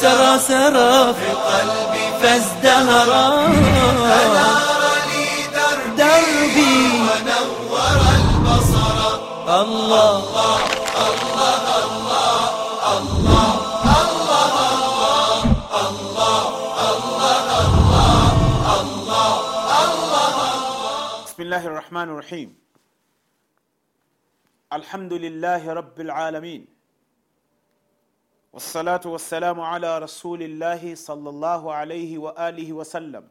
سرى سرى في قلبي فازدهرا. أنار لي دربي ونور البصر. الله بسم الله الرحمن الرحيم. الحمد لله رب العالمين. والصلاة والسلام على رسول الله صلى الله عليه وآله وسلم.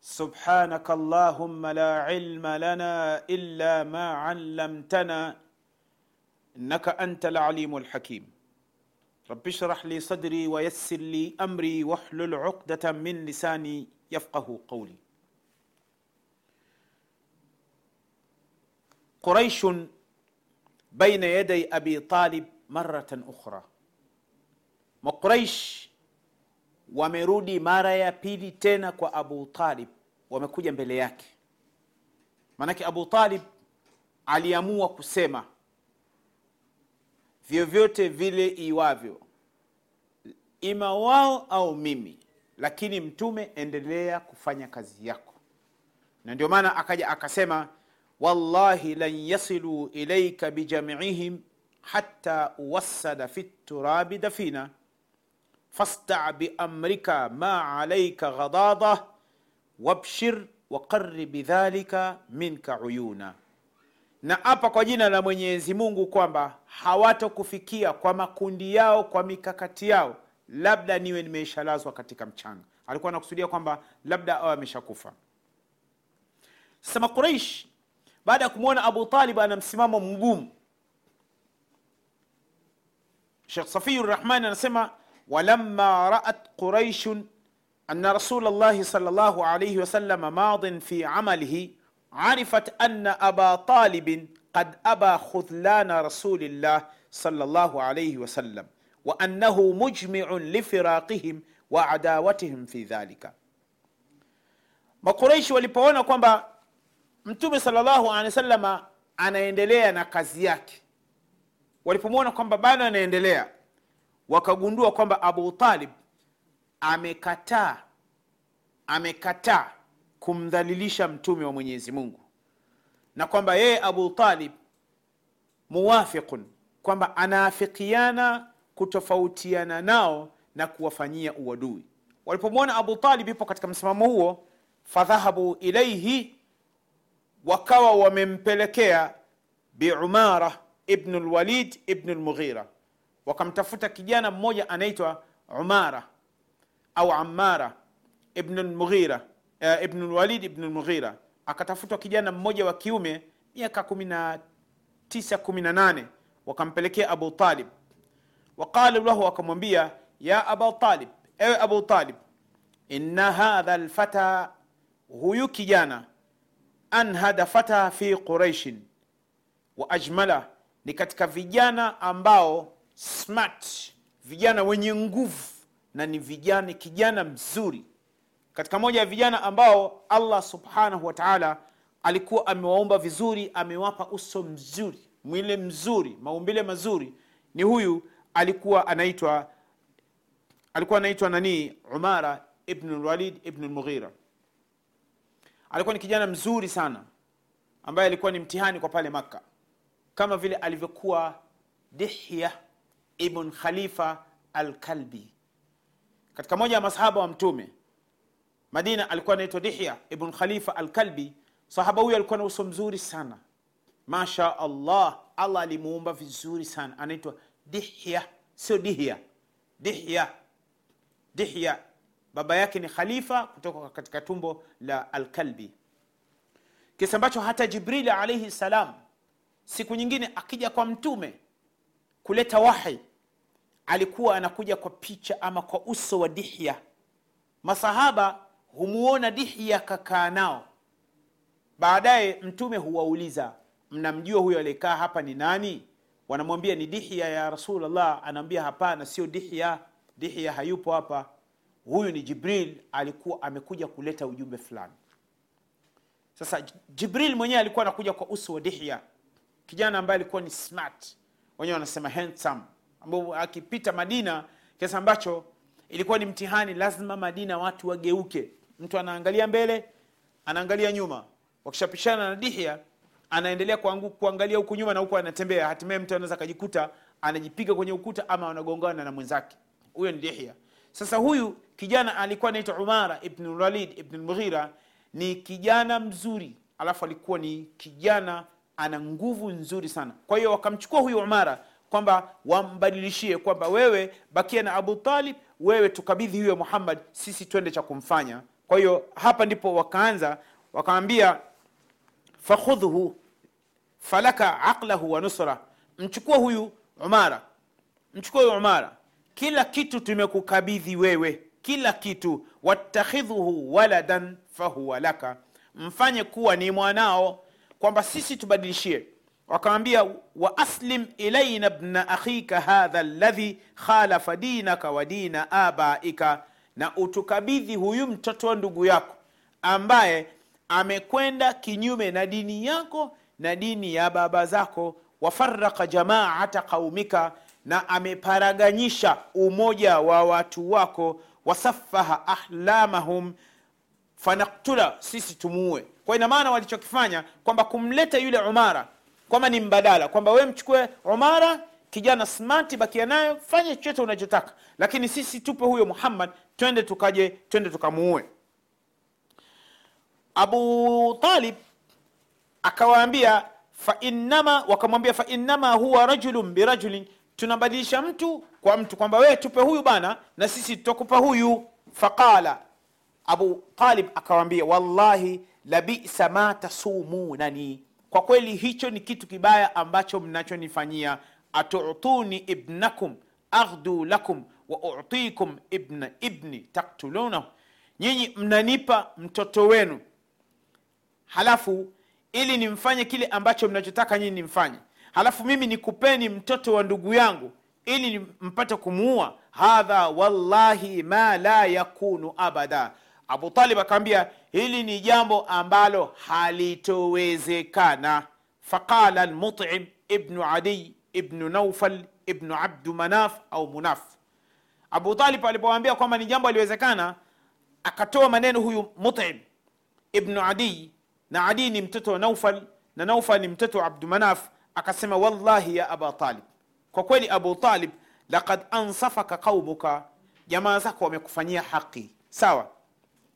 سبحانك اللهم لا علم لنا إلا ما علمتنا إنك أنت العليم الحكيم. رب اشرح لي صدري ويسر لي أمري واحلل عقدة من لساني يفقه قولي. قريش بين يدي أبي طالب maratan ukhra. Makuraish wamerudi mara ya pili tena kwa Abu Talib, wamekuja mbele yake. Maanake Abu Talib aliamua kusema vyovyote vile iwavyo, ima wao au mimi, lakini Mtume, endelea kufanya kazi yako. Na ndio maana akaja akasema, wallahi lan yasilu ilaika bijamiihim hatta uwassada fi turabi dafina. Fasta biamrika ma alaika ghadada wabshir waqari bidhalika minka uyuna. Na apa kwa jina la mwenyezi mungu kwamba hawatokufikia kwa makundi yao kwa mikakati yao labda niwe nimeishalazwa katika mchanga. Alikuwa anakusudia kwamba labda awe ameshakufa. Sasa makuraish baada ya kumwona abu talib ana msimamo mgumu شيخ صفي الرحمن Rahman ولما رأت قريش أن رسول الله صلى الله عليه وسلم ماض في عمله عرفت أن أبا طالب قد أبى خذلان رسول الله صلى الله عليه وسلم وأنه مجمع لفراقهم وعداوتهم في ذلك. ما قريش والبوانا كومبا متومي صلى الله عليه وسلم أنا يندليا نقزياك walipomwona kwamba bado anaendelea wakagundua kwamba abu talib amekataa amekataa kumdhalilisha mtume wa mwenyezi mungu na kwamba yeye abu talib muwafiqun kwamba anaafikiana kutofautiana nao na kuwafanyia uadui. Walipomwona abu talib ipo katika msimamo huo fadhahabu ilaihi wakawa wamempelekea biumara ibnu lwalid ibnu lmughira wakamtafuta kijana mmoja anaitwa umara au amara ibnu lmughira uh, ibnu lwalid ibnu lmughira akatafutwa kijana mmoja wa kiume miaka kumi na tisa kumi na nane wakampelekea abu talib waqalu lahu wakamwambia ya aba talib ewe abu talib inna hadha lfata huyu kijana anhada fata fi quraishin wa ajmala ni katika vijana ambao smart vijana wenye nguvu na ni vijana kijana mzuri. Katika moja ya vijana ambao allah subhanahu wa taala alikuwa amewaomba vizuri amewapa uso mzuri mwile mzuri maumbile mazuri ni huyu alikuwa anaitwa alikuwa anaitwa nani? umara ibnu lwalid ibnu lmughira alikuwa ni kijana mzuri sana ambaye alikuwa ni mtihani kwa pale makka kama vile alivyokuwa dihya ibn khalifa alkalbi. Katika moja ya masahaba wa mtume madina alikuwa anaitwa dihya ibn khalifa alkalbi. Sahaba huyo alikuwa na uso mzuri sana. Masha allah allah alimuumba vizuri sana. Anaitwa dihya sio dihya. Dihya. Dihya. Baba yake ni khalifa kutoka katika tumbo la alkalbi. Kisa ambacho hata jibrili alaihi salam siku nyingine akija kwa mtume kuleta wahi alikuwa anakuja kwa picha ama kwa uso wa dihya. Masahaba humuona dihya kakaa nao. Baadaye mtume huwauliza mnamjua huyo aliyekaa hapa ni nani? Wanamwambia ni dihya ya rasulllah anaambia hapana sio dihya. Dihya hayupo hapa. Huyu ni jibril alikuwa amekuja kuleta ujumbe fulani. Sasa jibril mwenyewe alikuwa anakuja kwa uso wa dihya kijana ambaye alikuwa ni smart. Wenyewe wanasema handsome. Ambao akipita madina kiasi ambacho ilikuwa ni mtihani lazima madina watu wageuke. Mtu anaangalia mbele anaangalia nyuma. Wakishapishana na dihya anaendelea kuangu, kuangalia huku nyuma na huku anatembea. Hatimaye mtu anaweza akajikuta anajipiga kwenye ukuta ama anagongana na mwenzake. Huyo ni dihya. Sasa huyu kijana alikuwa anaitwa umara ibn walid ni kijana mzuri. Alafu alikuwa ni kijana ana nguvu nzuri sana. Kwa hiyo wakamchukua huyu umara kwamba wambadilishie kwamba wewe bakia na abu talib wewe tukabidhi huyo muhammad sisi twende cha kumfanya. Kwa hiyo hapa ndipo wakaanza wakaambia fakhudhuhu falaka aqlahu wa nusra. Mchukua huyu umara mchukua huyu umara. Kila kitu tumekukabidhi wewe kila kitu. Wattakhidhuhu waladan fahuwa laka. Mfanye kuwa ni mwanao kwamba sisi tubadilishie. Wakamwambia wa aslim ilaina bna akhika hadha ladhi khalafa dinaka wa dina abaika. Na utukabidhi huyu mtoto wa ndugu yako ambaye amekwenda kinyume na dini yako na dini ya baba zako. Wafaraka jamaata qaumika na ameparaganyisha umoja wa watu wako. Wasafaha ahlamahum fanaktula sisi tumuue kwa ina maana walichokifanya kwamba kumleta yule umara kwamba ni mbadala kwamba we mchukue umara kijana smart bakia nayo fanye chochote unachotaka. Lakini sisi tupe huyo muhammad twende tukaje twende tukamuue. Abu talib akawaambia fainnama wakamwambia fainnama huwa rajulun birajulin tunabadilisha mtu kwa mtu kwamba wewe tupe huyu bana na sisi tutakupa huyu. Faqala abu talib akawambia wallahi labisa ma tasumunani kwa kweli hicho ni kitu kibaya ambacho mnachonifanyia. Atutuni ibnakum aghdu lakum wa utikum ibna ibni taktulunahu nyinyi mnanipa mtoto wenu. Halafu ili nimfanye kile ambacho mnachotaka nyinyi nimfanye. Halafu mimi nikupeni mtoto wa ndugu yangu ili mpate kumuua. Hadha wallahi ma la yakunu abada. Abu talib akaambia hili ni jambo ambalo halitowezekana. Faqala lmutim ibnu adiy ibnu naufal ibnu abdu manaf au munaf. Abu talib alipowambia kwamba ni jambo aliwezekana akatoa maneno huyu mutim ibnu adiy na adi ni mtoto wa naufal na naufal ni mtoto wa abdumanaf akasema wallahi ya aba talib kwa kweli abu talib lakad ansafaka qaumuka jamaa zako wamekufanyia haqi sawa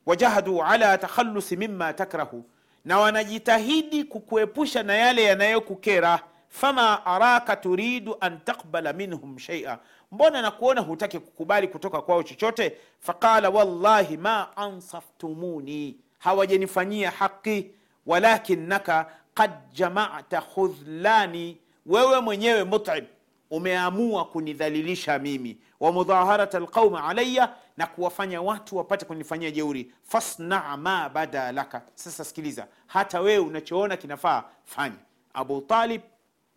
wajahadu ala takhalusi mima takrahu na wanajitahidi kukuepusha na yale yanayokukera. Fama araka turidu an takbala minhum shaia mbona nakuona hutaki kukubali kutoka kwao chochote? Faqala wallahi ma ansaftumuni hawajanifanyia haqi walakinaka qad jamata khudhlani wewe mwenyewe mutim umeamua kunidhalilisha mimi. Wa mudhaharat alqauma alaya na kuwafanya watu wapate kunifanyia jeuri. Fasna ma bada laka sasa sikiliza hata wewe unachoona kinafaa fanya. Abu talib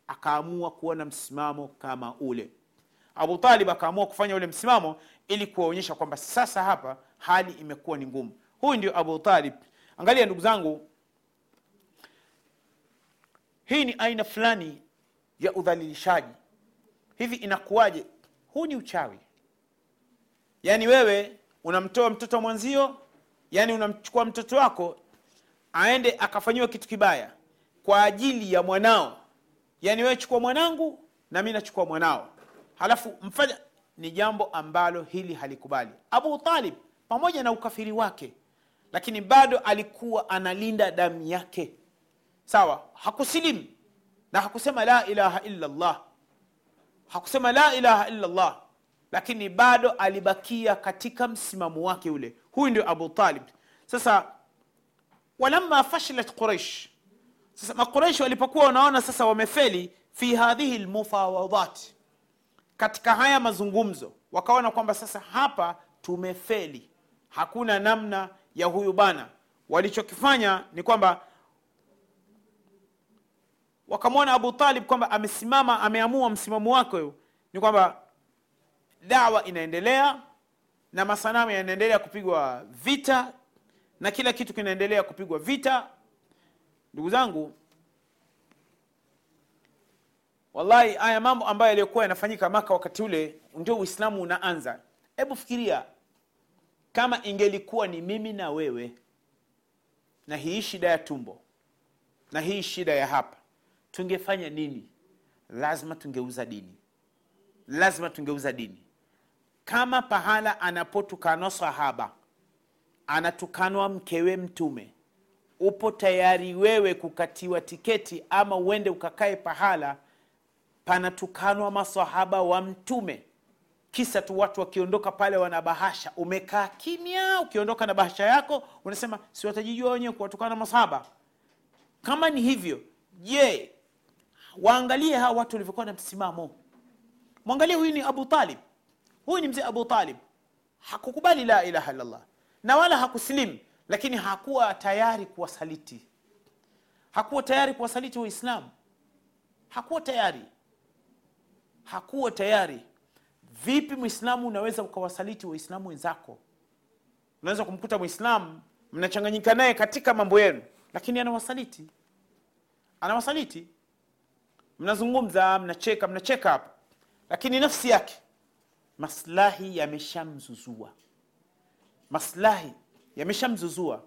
akaamua kuona msimamo kama ule. Abu talib akaamua kufanya ule msimamo ili kuwaonyesha kwamba sasa hapa hali imekuwa ni ngumu. Huyu ndio abu talib. Angalia ndugu zangu hii ni aina fulani ya udhalilishaji hivi inakuwaje? Huu ni uchawi. Yaani wewe unamtoa mtoto mwenzio yaani unamchukua mtoto wako aende akafanyiwa kitu kibaya kwa ajili ya mwanao. Yaani wewe chukua mwanangu na mi nachukua mwanao. Halafu mfanya ni jambo ambalo hili halikubali. Abu talib pamoja na ukafiri wake lakini bado alikuwa analinda damu yake. Sawa hakusilimu na hakusema la ilaha illa llah hakusema la ilaha illa llah lakini bado alibakia katika msimamo wake ule. Huyu ndio abu talib. Sasa walamma fashilat quraish sasa maquraish walipokuwa wanaona sasa wamefeli fi hadhihi lmufawadat katika haya mazungumzo wakaona kwamba sasa hapa tumefeli. Hakuna namna ya huyu bana. Walichokifanya ni kwamba wakamwona abu talib kwamba amesimama ameamua msimamo wake ni kwamba dawa inaendelea na masanamu yanaendelea kupigwa vita na kila kitu kinaendelea kupigwa vita. Ndugu zangu wallahi haya mambo ambayo yaliyokuwa yanafanyika maka wakati ule ndio uislamu unaanza. Hebu fikiria kama ingelikuwa ni mimi na wewe na hii shida ya tumbo na hii shida ya hapa tungefanya nini? Lazima tungeuza dini. Lazima tungeuza dini. Kama pahala anapotukanwa sahaba anatukanwa mkewe mtume upo tayari wewe kukatiwa tiketi ama uende ukakae pahala panatukanwa masahaba wa mtume? Kisa tu watu wakiondoka pale wana bahasha umekaa kimya ukiondoka na bahasha yako unasema si watajijua wenyewe kuwatukana masahaba. Kama ni hivyo je waangalie hawa watu walivyokuwa na msimamo. Mwangalie huyu ni abu talib. Huyu ni mzee abu talib. Hakukubali la ilaha illallah na wala hakuslim lakini hakuwa tayari kuwasaliti. Hakuwa tayari kuwasaliti waislamu hakuwa tayari. Hakuwa tayari. Vipi mwislamu unaweza ukawasaliti waislamu wenzako? Unaweza kumkuta mwislamu mnachanganyika naye katika mambo yenu lakini anawasaliti. Anawasaliti mnazungumza mnacheka mnacheka hapa. Lakini nafsi yake maslahi yameshamzuzua. Maslahi yameshamzuzua.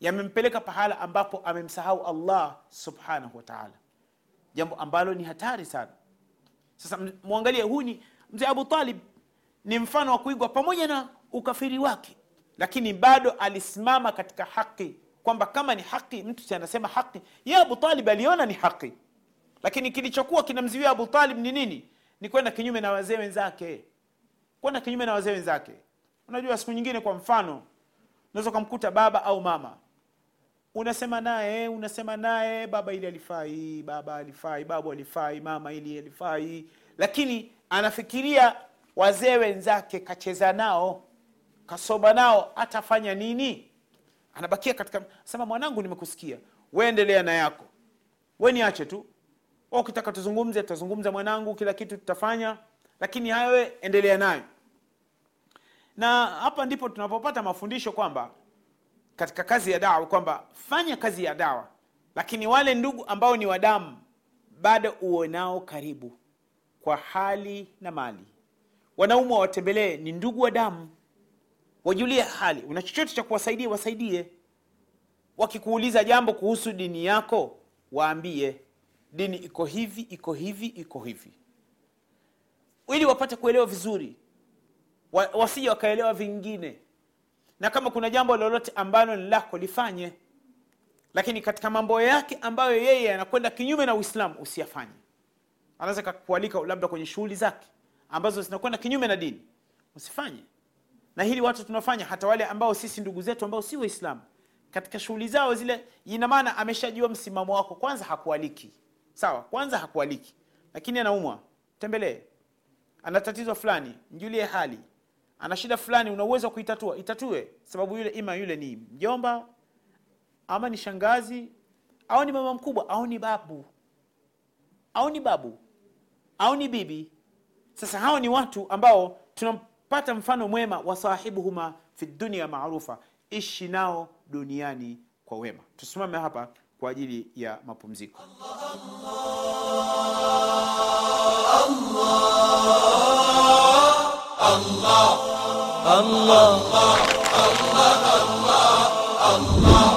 Yamempeleka pahala ambapo amemsahau allah subhanahu wataala jambo ambalo ni hatari sana. Sasa mwangalie huu ni mzee abu talib. Ni mfano wa kuigwa pamoja na ukafiri wake. Lakini bado alisimama katika haki. Kwamba kama ni haki mtu si anasema haki. Ye abu talib aliona ni haki lakini kilichokuwa kinamziwia abu talib ni nini? Ni kwenda kinyume na wazee wenzake. Kwenda kinyume na wazee wenzake. Unajua siku nyingine kwa mfano unaweza ukamkuta baba au mama. Unasema naye unasema naye baba ili alifai baba alifai babu alifai mama ili alifai. Lakini anafikiria wazee wenzake kacheza nao kasoba nao atafanya nini? Anabakia katika sema mwanangu nimekusikia. We endelea na yako. We niache tu ukitaka tuzungumze tutazungumza mwanangu kila kitu tutafanya lakini hayo endelea nayo. Na hapa ndipo tunapopata mafundisho kwamba katika kazi ya dawa kwamba fanya kazi ya dawa lakini wale ndugu ambao ni wadamu bado uwe nao karibu kwa hali na mali. Wanaume watembelee, ni ndugu wa damu. Wajulie hali una chochote cha kuwasaidia wasaidie. Wakikuuliza jambo kuhusu dini yako waambie dini iko hivi iko hivi iko hivi. Ili wapate kuelewa vizuri wa, wasije wakaelewa vingine. Na kama kuna jambo lolote ambalo ni lako lifanye. Lakini katika mambo yake ambayo yeye anakwenda kinyume na uislamu usiyafanye. Anaweza kakualika labda kwenye shughuli zake ambazo zinakwenda kinyume na dini usifanye. Na hili watu tunafanya hata wale ambao sisi ndugu zetu ambao si waislamu katika shughuli zao zile ina maana ameshajua msimamo wako kwanza hakualiki sawa kwanza hakualiki lakini anaumwa. Tembelee ana tatizo fulani mjulie hali. Ana shida fulani una uwezo wa kuitatua. Itatue sababu yule ima yule ni mjomba ama ni shangazi au ni mama mkubwa au ni babu. Au ni babu au ni bibi. Sasa hao ni watu ambao tunampata mfano mwema wa sahibuhuma fi dunia maarufa. Ishi nao duniani kwa wema. Tusimame hapa kwa ajili ya mapumziko. Allah, Allah, Allah, Allah, Allah, Allah, Allah, Allah.